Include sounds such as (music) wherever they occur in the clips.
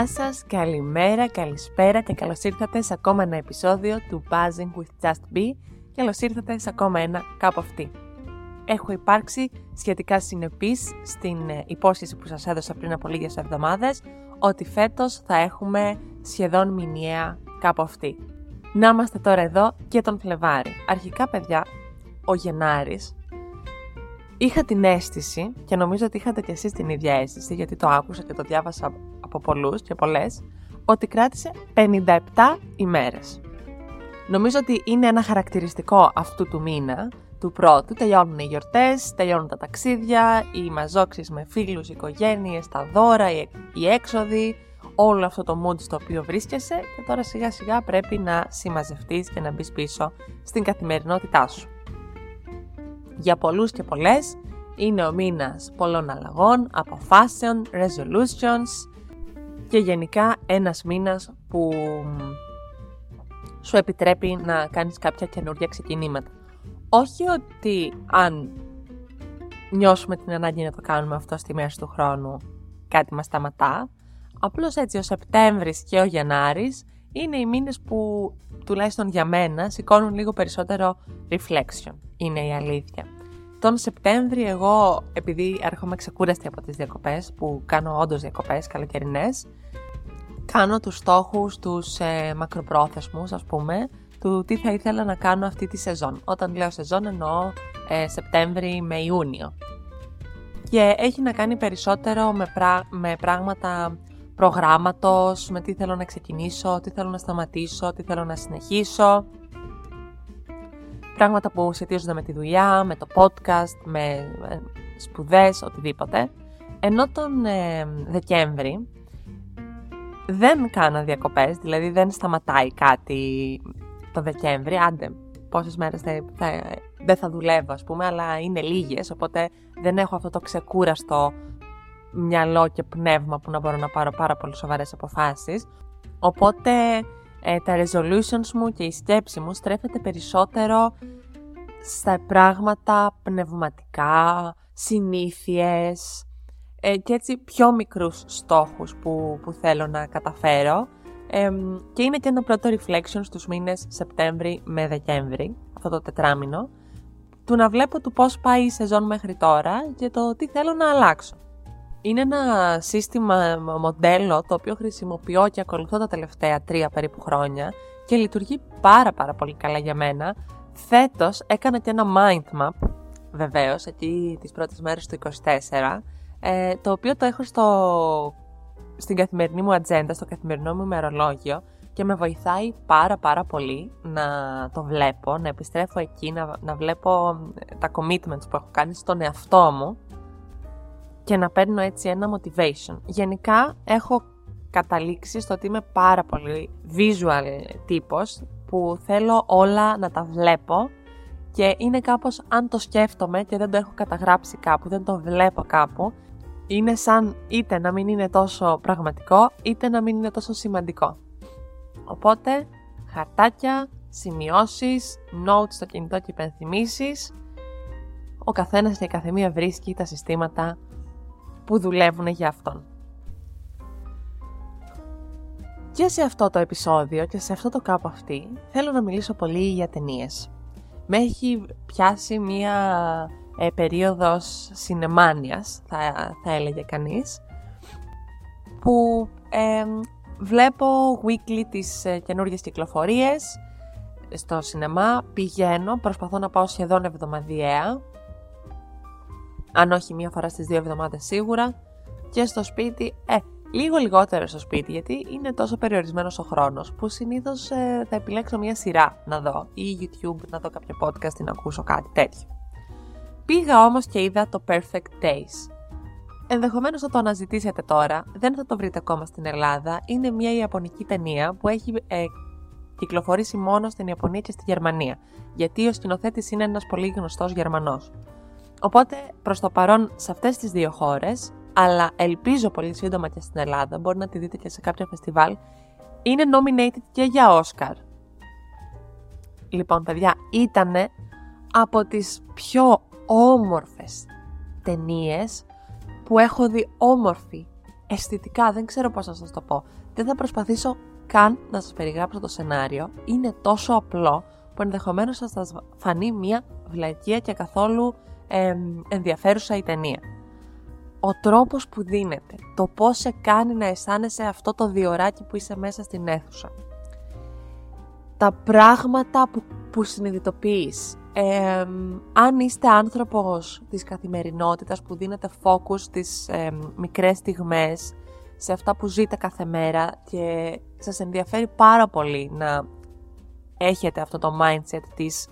Γεια σας, καλημέρα, καλησπέρα και καλώς ήρθατε σε ακόμα ένα επεισόδιο του Buzzing with Just Be. Καλώς ήρθατε σε ακόμα ένα κάπου αυτή. Έχω υπάρξει σχετικά συνεπής στην ε, υπόσχεση που σας έδωσα πριν από λίγες εβδομάδες ότι φέτος θα έχουμε σχεδόν μηνιαία κάπου αυτή. Να είμαστε τώρα εδώ και τον Φλεβάρι. Αρχικά παιδιά, ο Γενάρης είχα την αίσθηση και νομίζω ότι είχατε κι εσείς την ίδια αίσθηση γιατί το άκουσα και το διάβασα από πολλούς και πολλές ότι κράτησε 57 ημέρες. Νομίζω ότι είναι ένα χαρακτηριστικό αυτού του μήνα, του πρώτου. Τελειώνουν οι γιορτές, τελειώνουν τα ταξίδια, οι μαζόξεις με φίλους, οικογένειες, τα δώρα, οι έξοδοι, όλο αυτό το mood στο οποίο βρίσκεσαι και τώρα σιγά σιγά πρέπει να συμμαζευτείς και να μπεις πίσω στην καθημερινότητά σου. Για πολλούς και πολλές είναι ο μήνας πολλών αλλαγών, αποφάσεων, resolutions και γενικά ένας μήνας που σου επιτρέπει να κάνεις κάποια καινούργια ξεκινήματα. Όχι ότι αν νιώσουμε την ανάγκη να το κάνουμε αυτό στη μέση του χρόνου κάτι μας σταματά, απλώς έτσι ο Σεπτέμβρης και ο Γενάρης είναι οι μήνες που τουλάχιστον για μένα σηκώνουν λίγο περισσότερο reflection, είναι η αλήθεια. Τον Σεπτέμβρη εγώ, επειδή έρχομαι ξεκούραστη από τις διακοπές, που κάνω όντως διακοπές καλοκαιρινές, κάνω τους στόχους, τους ε, μακροπρόθεσμους ας πούμε, του τι θα ήθελα να κάνω αυτή τη σεζόν. Όταν λέω σεζόν εννοώ ε, Σεπτέμβρη με Ιούνιο. Και έχει να κάνει περισσότερο με, με πράγματα προγράμματος, με τι θέλω να ξεκινήσω, τι θέλω να σταματήσω, τι θέλω να συνεχίσω. Πράγματα που σχετίζονται με τη δουλειά, με το podcast, με ε, σπουδές, οτιδήποτε. Ενώ τον ε, Δεκέμβρη δεν κάνω διακοπές, δηλαδή δεν σταματάει κάτι το Δεκέμβρη, άντε πόσες μέρες θα, θα, δεν θα δουλεύω ας πούμε, αλλά είναι λίγες, οπότε δεν έχω αυτό το ξεκούραστο μυαλό και πνεύμα που να μπορώ να πάρω πάρα πολύ σοβαρές αποφάσεις. Οπότε ε, τα resolutions μου και η σκέψη μου στρέφεται περισσότερο στα πράγματα πνευματικά, συνήθειες ε, και έτσι πιο μικρούς στόχους που, που θέλω να καταφέρω. και είναι και ένα πρώτο reflection στους μήνες Σεπτέμβρη με Δεκέμβρη, αυτό το τετράμινο, του να βλέπω του πώς πάει η σεζόν μέχρι τώρα και το τι θέλω να αλλάξω. Είναι ένα σύστημα μοντέλο το οποίο χρησιμοποιώ και ακολουθώ τα τελευταία τρία περίπου χρόνια και λειτουργεί πάρα πάρα πολύ καλά για μένα. Φέτος έκανα και ένα mind map, βεβαίως, εκεί τις πρώτες μέρες του 24, ε, το οποίο το έχω στο, στην καθημερινή μου ατζέντα, στο καθημερινό μου ημερολόγιο και με βοηθάει πάρα πάρα πολύ να το βλέπω, να επιστρέφω εκεί, να, να βλέπω τα commitments που έχω κάνει στον εαυτό μου και να παίρνω έτσι ένα motivation. Γενικά έχω καταλήξει στο ότι είμαι πάρα πολύ visual τύπος που θέλω όλα να τα βλέπω και είναι κάπως αν το σκέφτομαι και δεν το έχω καταγράψει κάπου, δεν το βλέπω κάπου, είναι σαν είτε να μην είναι τόσο πραγματικό είτε να μην είναι τόσο σημαντικό. Οπότε, χαρτάκια, σημειώσεις, notes στο κινητό και υπενθυμίσεις, ο καθένας και η καθεμία βρίσκει τα συστήματα που δουλεύουν για αυτόν. Και σε αυτό το επεισόδιο και σε αυτό το κάπου αυτή θέλω να μιλήσω πολύ για ταινίες. Με έχει πιάσει μία ε, περίοδος συνεμάνιας, θα, θα έλεγε κανείς, που βλέπω weekly τις ε, καινούργιες κυκλοφορίες στο σινεμά, πηγαίνω, προσπαθώ να πάω σχεδόν εβδομαδιαία αν όχι μία φορά στις δύο εβδομάδες σίγουρα και στο σπίτι, ε, λίγο λιγότερο στο σπίτι γιατί είναι τόσο περιορισμένος ο χρόνος που συνήθως ε, θα επιλέξω μία σειρά να δω ή YouTube να δω κάποιο podcast ή να ακούσω κάτι τέτοιο. Πήγα όμως και είδα το Perfect Days. Ενδεχομένως θα το αναζητήσετε τώρα, δεν θα το βρείτε ακόμα στην Ελλάδα, είναι μια Ιαπωνική ταινία που έχει ε, κυκλοφορήσει μόνο στην Ιαπωνία και στη Γερμανία, γιατί ο σκηνοθέτης είναι ένας πολύ γνωστός Γερμανός. Οπότε προς το παρόν σε αυτές τις δύο χώρες, αλλά ελπίζω πολύ σύντομα και στην Ελλάδα, μπορεί να τη δείτε και σε κάποιο φεστιβάλ, είναι nominated και για Όσκαρ. Λοιπόν παιδιά, ήτανε από τις πιο όμορφες ταινίες που έχω δει όμορφη, αισθητικά, δεν ξέρω πώς να σας το πω. Δεν θα προσπαθήσω καν να σας περιγράψω το σενάριο. Είναι τόσο απλό που ενδεχομένως θα σας φανεί μια βλακεία και καθόλου ε, ενδιαφέρουσα η ταινία. Ο τρόπος που δίνεται, το πώς σε κάνει να αισθάνεσαι αυτό το διοράκι που είσαι μέσα στην αίθουσα. Τα πράγματα που, που συνειδητοποιείς. αν είστε άνθρωπος της καθημερινότητας που δίνετε focus στις ε, μικρές στιγμές, σε αυτά που ζείτε κάθε μέρα και σας ενδιαφέρει πάρα πολύ να έχετε αυτό το mindset της,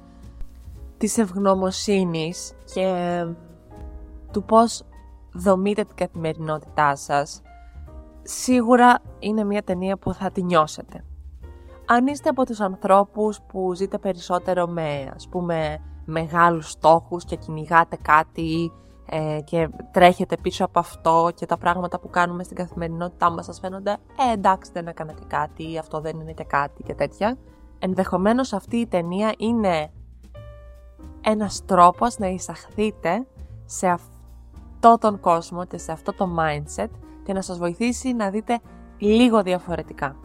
της ευγνωμοσύνης και του πώς δομείτε την καθημερινότητά σας, σίγουρα είναι μια ταινία που θα τη νιώσετε. Αν είστε από τους ανθρώπους που ζείτε περισσότερο με, ας πούμε, μεγάλους στόχους και κυνηγάτε κάτι ε, και τρέχετε πίσω από αυτό και τα πράγματα που κάνουμε στην καθημερινότητά μας σας φαίνονται «Ε, εντάξει, δεν έκανα και κάτι, αυτό δεν είναι και κάτι» και τέτοια. Ενδεχομένως αυτή η ταινία είναι ένας τρόπος να εισαχθείτε σε αυτό τον κόσμο και σε αυτό το mindset και να σας βοηθήσει να δείτε λίγο διαφορετικά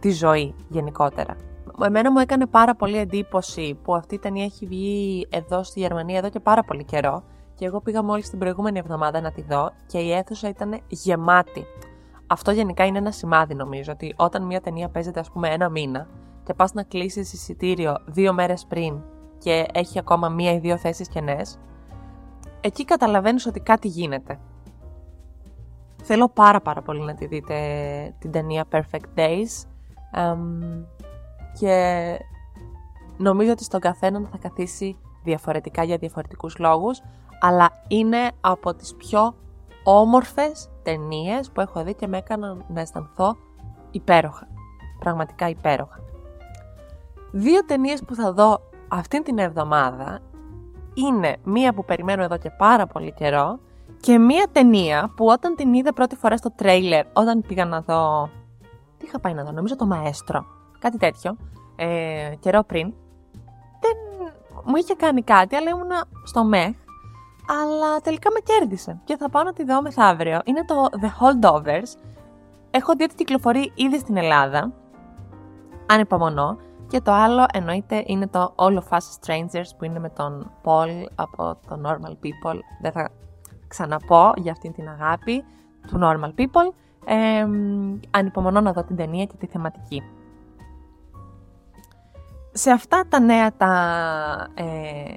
τη ζωή γενικότερα. Εμένα μου έκανε πάρα πολύ εντύπωση που αυτή η ταινία έχει βγει εδώ στη Γερμανία εδώ και πάρα πολύ καιρό και εγώ πήγα μόλις την προηγούμενη εβδομάδα να τη δω και η αίθουσα ήταν γεμάτη. Αυτό γενικά είναι ένα σημάδι νομίζω ότι όταν μια ταινία παίζεται ας πούμε ένα μήνα και πας να κλείσεις εισιτήριο δύο μέρες πριν και έχει ακόμα μία ή δύο θέσεις κενές, εκεί καταλαβαίνεις ότι κάτι γίνεται. Θέλω πάρα πάρα πολύ να τη δείτε την ταινία Perfect Days και νομίζω ότι στον καθένα θα καθίσει διαφορετικά για διαφορετικούς λόγους αλλά είναι από τις πιο όμορφες ταινίες που έχω δει και με έκαναν να αισθανθώ υπέροχα. Πραγματικά υπέροχα. Δύο ταινίες που θα δω αυτήν την εβδομάδα είναι μία που περιμένω εδώ και πάρα πολύ καιρό και μία ταινία που όταν την είδα πρώτη φορά στο τρέιλερ, όταν πήγα να δω... Τι είχα πάει να δω, νομίζω το Μαέστρο, κάτι τέτοιο, ε, καιρό πριν, δεν μου είχε κάνει κάτι, αλλά ήμουνα στο ΜΕΧ αλλά τελικά με κέρδισε και θα πάω να τη δω μεθαύριο. Είναι το The Holdovers. Έχω δει ότι κυκλοφορεί ήδη στην Ελλάδα. Ανυπομονώ. Και το άλλο εννοείται είναι το All of Us Strangers που είναι με τον Paul από το Normal People. Δεν θα ξαναπώ για αυτήν την αγάπη του Normal People. Ε, ανυπομονώ να δω την ταινία και τη θεματική. Σε αυτά τα νέα τα ε,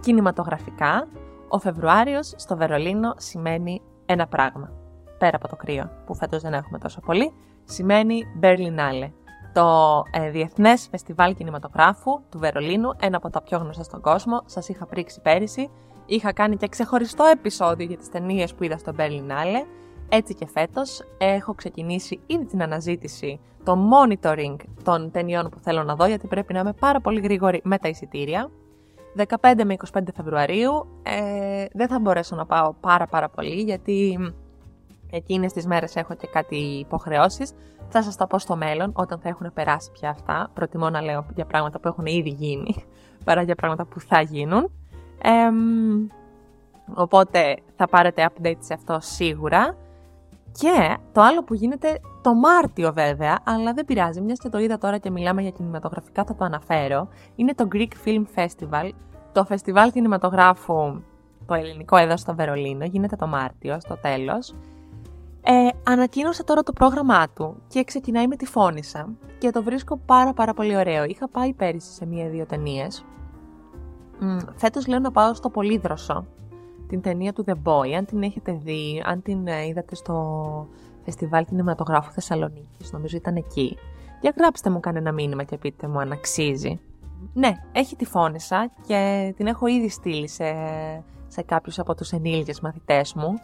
κινηματογραφικά ο Φεβρουάριος στο Βερολίνο σημαίνει ένα πράγμα. Πέρα από το κρύο, που φέτος δεν έχουμε τόσο πολύ, σημαίνει Berlinale, το ε, Διεθνές Φεστιβάλ Κινηματογράφου του Βερολίνου, ένα από τα πιο γνωστά στον κόσμο. Σας είχα πρίξει πέρυσι. Είχα κάνει και ξεχωριστό επεισόδιο για τις ταινίες που είδα στο Berlinale. Έτσι και φέτος έχω ξεκινήσει ήδη την αναζήτηση, το monitoring των ταινιών που θέλω να δω, γιατί πρέπει να είμαι πάρα πολύ γρήγορη με τα εισιτήρια. 15 με 25 Φεβρουαρίου ε, δεν θα μπορέσω να πάω πάρα πάρα πολύ γιατί εκείνες τις μέρες έχω και κάτι υποχρεώσεις. Θα σας τα πω στο μέλλον όταν θα έχουν περάσει πια αυτά. Προτιμώ να λέω για πράγματα που έχουν ήδη γίνει (laughs) παρά για πράγματα που θα γίνουν. οπότε θα πάρετε update σε αυτό σίγουρα. Και το άλλο που γίνεται το Μάρτιο βέβαια, αλλά δεν πειράζει, μιας και το είδα τώρα και μιλάμε για κινηματογραφικά θα το αναφέρω, είναι το Greek Film Festival, το φεστιβάλ κινηματογράφου το ελληνικό εδώ στο Βερολίνο, γίνεται το Μάρτιο, στο τέλος. Ε, ανακοίνωσε τώρα το πρόγραμμά του και ξεκινάει με τη φώνησα και το βρίσκω πάρα πάρα πολύ ωραίο. Είχα πάει πέρυσι σε μία-δύο ταινίες. Φέτος λέω να πάω στο Πολύδροσο, την ταινία του The Boy, αν την έχετε δει, αν την ε, είδατε στο φεστιβάλ κινηματογράφου Θεσσαλονίκης, νομίζω ήταν εκεί. Για γράψτε μου κανένα μήνυμα και πείτε μου αν αξίζει. Ναι, έχει τη φώνησα και την έχω ήδη στείλει σε, σε κάποιους από τους ενήλικες μαθητές μου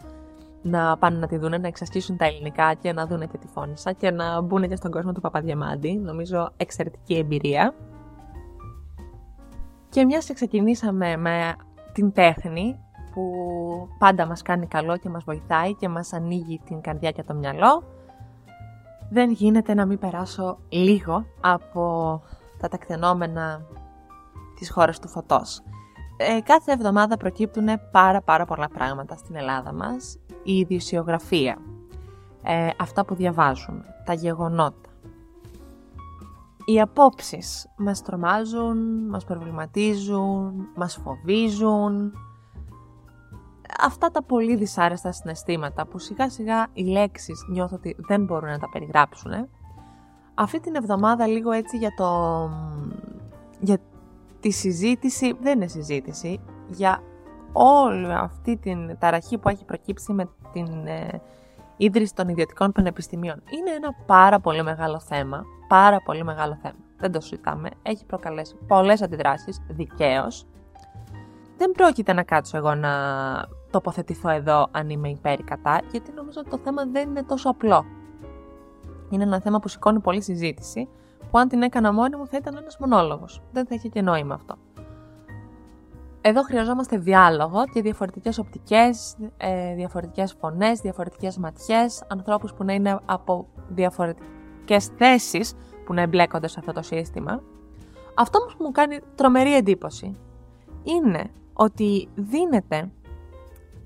να πάνε να τη δούνε, να εξασκήσουν τα ελληνικά και να δούνε και τη φώνησα και να μπουν και στον κόσμο του Παπαδιαμάντη. Νομίζω εξαιρετική εμπειρία. Και μιας και ξεκινήσαμε με την τέχνη που πάντα μας κάνει καλό και μας βοηθάει και μας ανοίγει την καρδιά και το μυαλό, δεν γίνεται να μην περάσω λίγο από τα τεκτενόμενα της χώρας του φωτός. Ε, κάθε εβδομάδα προκύπτουν πάρα πάρα πολλά πράγματα στην Ελλάδα μας. Η ιδιοσιογραφία. ε, αυτά που διαβάζουμε, τα γεγονότα. Οι απόψεις μας τρομάζουν, μας προβληματίζουν, μας φοβίζουν. Αυτά τα πολύ δυσάρεστα συναισθήματα που σιγά σιγά οι λέξεις νιώθω ότι δεν μπορούν να τα περιγράψουν. Αυτή την εβδομάδα λίγο έτσι για το... για τη συζήτηση, δεν είναι συζήτηση, για όλη αυτή την ταραχή που έχει προκύψει με την ε, ίδρυση των ιδιωτικών πανεπιστημίων. Είναι ένα πάρα πολύ μεγάλο θέμα, πάρα πολύ μεγάλο θέμα. Δεν το συζητάμε, έχει προκαλέσει πολλές αντιδράσεις, δικαίως. Δεν πρόκειται να κάτσω εγώ να τοποθετηθώ εδώ αν είμαι υπέρ ή κατά, γιατί νομίζω ότι το θέμα δεν είναι τόσο απλό. Είναι ένα θέμα που σηκώνει πολλή συζήτηση, που αν την έκανα μόνη μου θα ήταν ένας μονόλογος. Δεν θα είχε και νόημα αυτό. Εδώ χρειαζόμαστε διάλογο και διαφορετικές οπτικές, ε, διαφορετικές φωνές, διαφορετικές ματιές, ανθρώπους που να είναι από διαφορετικές θέσεις που να εμπλέκονται σε αυτό το σύστημα. Αυτό όμως που μου κάνει τρομερή εντύπωση είναι ότι δίνεται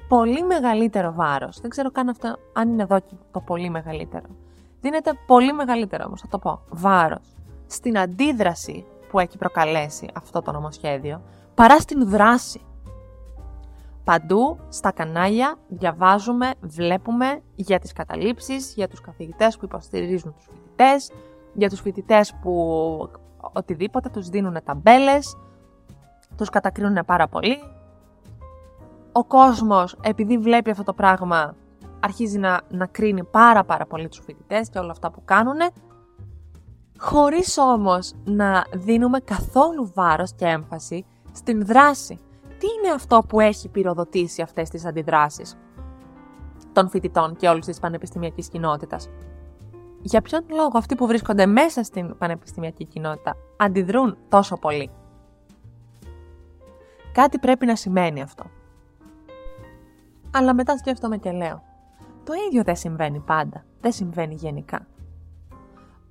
πολύ μεγαλύτερο βάρος, δεν ξέρω καν αυτό αν είναι εδώ το πολύ μεγαλύτερο, δίνεται πολύ μεγαλύτερο όμως, θα το πω, βάρος στην αντίδραση που έχει προκαλέσει αυτό το νομοσχέδιο, παρά στην δράση. Παντού στα κανάλια διαβάζουμε, βλέπουμε για τις καταλήψεις, για τους καθηγητές που υποστηρίζουν τους φοιτητές, για τους φοιτητές που οτιδήποτε τους δίνουν ταμπέλες, τους κατακρίνουν πάρα πολύ. Ο κόσμος, επειδή βλέπει αυτό το πράγμα, αρχίζει να, να κρίνει πάρα πάρα πολύ τους φοιτητές και όλα αυτά που κάνουν, χωρίς όμως να δίνουμε καθόλου βάρος και έμφαση στην δράση. Τι είναι αυτό που έχει πυροδοτήσει αυτές τις αντιδράσεις των φοιτητών και όλης της πανεπιστημιακής κοινότητας; Για ποιον λόγο αυτοί που βρίσκονται μέσα στην πανεπιστημιακή κοινότητα αντιδρούν τόσο πολύ; Κάτι πρέπει να σημαίνει αυτό. Αλλά μετά σκέφτομαι και λέω, το ίδιο δεν συμβαίνει πάντα, δεν συμβαίνει γενικά.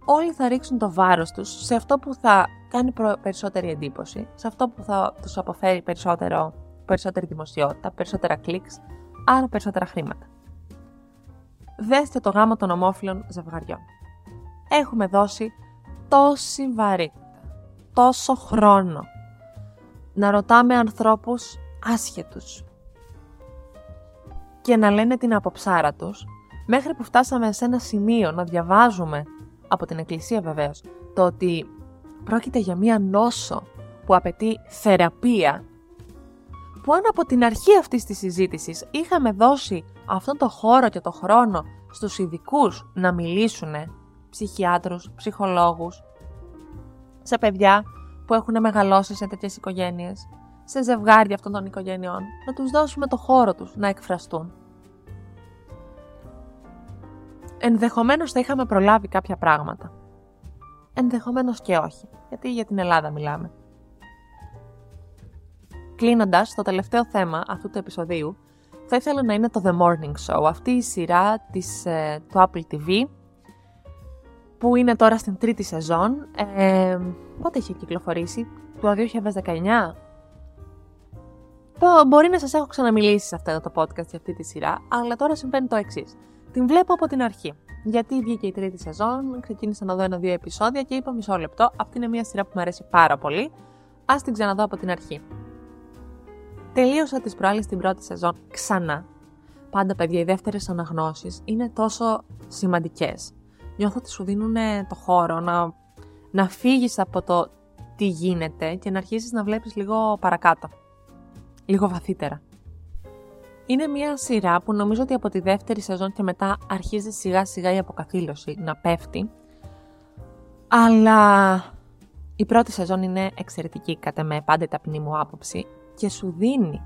Όλοι θα ρίξουν το βάρος τους σε αυτό που θα κάνει περισσότερη εντύπωση, σε αυτό που θα τους αποφέρει περισσότερο, περισσότερη δημοσιότητα, περισσότερα κλικς, άρα περισσότερα χρήματα. Δέστε το γάμο των ομόφυλων ζευγαριών. Έχουμε δώσει τόση βαρύτητα, τόσο χρόνο να ρωτάμε ανθρώπους άσχετους και να λένε την αποψάρα τους, μέχρι που φτάσαμε σε ένα σημείο να διαβάζουμε από την Εκκλησία βεβαίως, το ότι πρόκειται για μία νόσο που απαιτεί θεραπεία, που αν από την αρχή αυτής της συζήτησης είχαμε δώσει αυτόν το χώρο και το χρόνο στους ειδικούς να μιλήσουν, ψυχιάτρους, ψυχολόγους, σε παιδιά που έχουν μεγαλώσει σε τέτοιες οικογένειες, σε ζευγάρια αυτών των οικογένειών, να τους δώσουμε το χώρο τους να εκφραστούν. Ενδεχομένως θα είχαμε προλάβει κάποια πράγματα. Ενδεχομένως και όχι, γιατί για την Ελλάδα μιλάμε. Κλείνοντας, το τελευταίο θέμα αυτού του επεισοδίου θα ήθελα να είναι το The Morning Show, αυτή η σειρά της, ε, του Apple TV, που είναι τώρα στην τρίτη σεζόν. Ε, πότε είχε κυκλοφορήσει, το 2019. Το, μπορεί να σας έχω ξαναμιλήσει σε αυτό το podcast για αυτή τη σειρά, αλλά τώρα συμβαίνει το εξής. Την βλέπω από την αρχή. Γιατί βγήκε η τρίτη σεζόν, ξεκίνησα να δω ένα-δύο επεισόδια και είπα μισό λεπτό. Αυτή είναι μια σειρά που μου αρέσει πάρα πολύ. Α την ξαναδώ από την αρχή. Τελείωσα τις προάλλες την πρώτη σεζόν ξανά. Πάντα, παιδιά, οι δεύτερες αναγνώσεις είναι τόσο σημαντικές. Νιώθω ότι σου δίνουν το χώρο να, να φύγεις από το τι γίνεται και να αρχίσεις να βλέπεις λίγο παρακάτω. Λίγο βαθύτερα. Είναι μια σειρά που νομίζω ότι από τη δεύτερη σεζόν και μετά αρχίζει σιγά σιγά η αποκαθήλωση να πέφτει. Αλλά η πρώτη σεζόν είναι εξαιρετική κατά με πάντα η ταπεινή μου άποψη και σου δίνει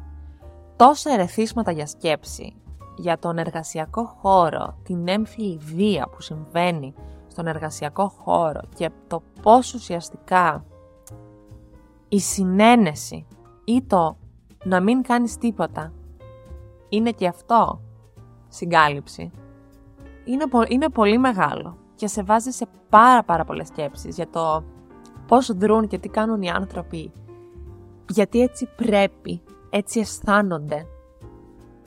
τόσα ερεθίσματα για σκέψη για τον εργασιακό χώρο, την έμφυλη βία που συμβαίνει στον εργασιακό χώρο και το πώς ουσιαστικά η συνένεση ή το να μην κάνεις τίποτα είναι και αυτό συγκάλυψη. Είναι, είναι πολύ μεγάλο και σε βάζει σε πάρα πάρα πολλές σκέψεις για το πώς δρούν και τι κάνουν οι άνθρωποι. Γιατί έτσι πρέπει, έτσι αισθάνονται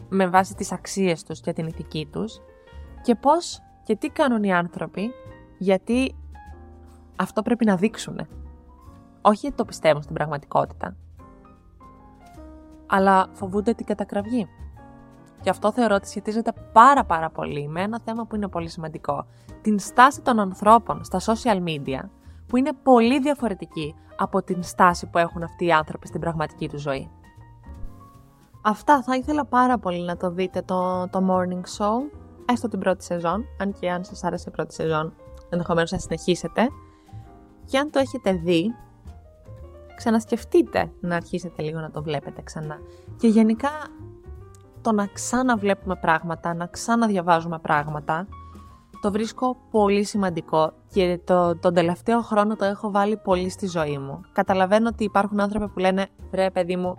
με βάση τις αξίες τους και την ηθική τους. και πώς και τι κάνουν οι άνθρωποι, γιατί αυτό πρέπει να δείξουν. Όχι γιατί το πιστεύουν στην πραγματικότητα, αλλά φοβούνται την κατακραυγή. Και αυτό θεωρώ ότι σχετίζεται πάρα πάρα πολύ με ένα θέμα που είναι πολύ σημαντικό. Την στάση των ανθρώπων στα social media, που είναι πολύ διαφορετική από την στάση που έχουν αυτοί οι άνθρωποι στην πραγματική τους ζωή. Αυτά θα ήθελα πάρα πολύ να το δείτε το, το morning show, έστω την πρώτη σεζόν, αν και αν σας άρεσε η πρώτη σεζόν, ενδεχομένως να συνεχίσετε. Και αν το έχετε δει, ξανασκεφτείτε να αρχίσετε λίγο να το βλέπετε ξανά. Και γενικά το να ξαναβλέπουμε πράγματα, να ξαναδιαβάζουμε πράγματα, το βρίσκω πολύ σημαντικό και το, τον τελευταίο χρόνο το έχω βάλει πολύ στη ζωή μου. Καταλαβαίνω ότι υπάρχουν άνθρωποι που λένε «Βρε παιδί μου,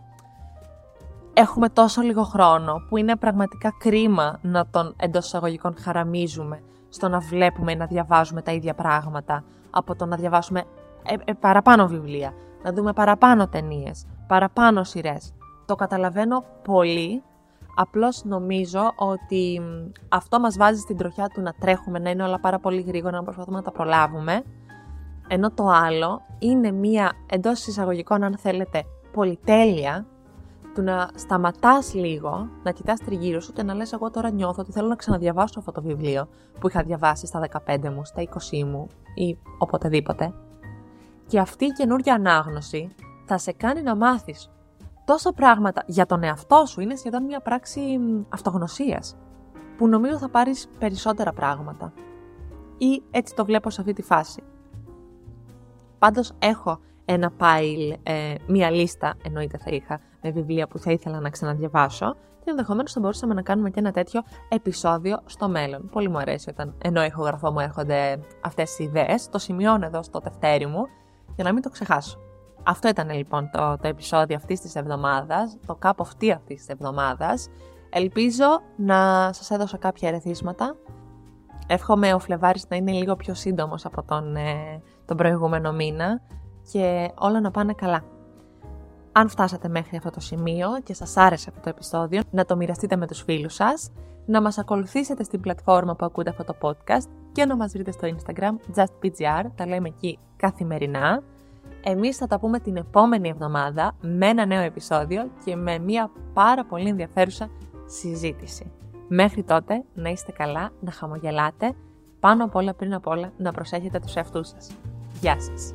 έχουμε τόσο λίγο χρόνο που είναι πραγματικά κρίμα να τον εντός εισαγωγικών χαραμίζουμε στο να βλέπουμε ή να διαβάζουμε τα ίδια πράγματα από το να διαβάσουμε ε, ε, παραπάνω βιβλία, να δούμε παραπάνω ταινίες, παραπάνω σειρές. Το καταλαβαίνω πολύ, απλώς νομίζω ότι αυτό μας βάζει στην τροχιά του να τρέχουμε, να είναι όλα πάρα πολύ γρήγορα, να προσπαθούμε να τα προλάβουμε, ενώ το άλλο είναι μία εντός εισαγωγικών αν θέλετε πολυτέλεια του να σταματάς λίγο, να κοιτάς τριγύρω σου και να λες εγώ τώρα νιώθω ότι θέλω να ξαναδιαβάσω αυτό το βιβλίο που είχα διαβάσει στα 15 μου, στα 20 μου ή οποτεδήποτε. Και αυτή η καινούργια ανάγνωση θα σε κάνει να μάθεις τόσα πράγματα για τον εαυτό σου, είναι σχεδόν μια πράξη αυτογνωσίας, που νομίζω θα πάρεις περισσότερα πράγματα. Ή έτσι το βλέπω σε αυτή τη φάση. Πάντως έχω ένα pile, ε, μία λίστα εννοείται θα είχα, με βιβλία που θα ήθελα να ξαναδιαβάσω και ενδεχομένως θα μπορούσαμε να κάνουμε και ένα τέτοιο επεισόδιο στο μέλλον. Πολύ μου αρέσει όταν ενώ ηχογραφώ μου έρχονται αυτές οι ιδέες. Το σημειώνω εδώ στο τευτέρι μου για να μην το ξεχάσω. Αυτό ήταν λοιπόν το, το επεισόδιο αυτής της εβδομάδας, το κάπου αυτή αυτής της εβδομάδας. Ελπίζω να σας έδωσα κάποια ερεθίσματα. Εύχομαι ο Φλεβάρης να είναι λίγο πιο σύντομος από τον, ε, τον προηγούμενο μήνα και όλα να πάνε καλά. Αν φτάσατε μέχρι αυτό το σημείο και σας άρεσε αυτό το επεισόδιο, να το μοιραστείτε με τους φίλους σας, να μας ακολουθήσετε στην πλατφόρμα που ακούτε αυτό το podcast και να μας βρείτε στο Instagram justpgr, τα λέμε εκεί καθημερινά. Εμείς θα τα πούμε την επόμενη εβδομάδα με ένα νέο επεισόδιο και με μια πάρα πολύ ενδιαφέρουσα συζήτηση. Μέχρι τότε να είστε καλά, να χαμογελάτε, πάνω απ' όλα πριν απ' όλα να προσέχετε τους εαυτούς σας. Γεια σας!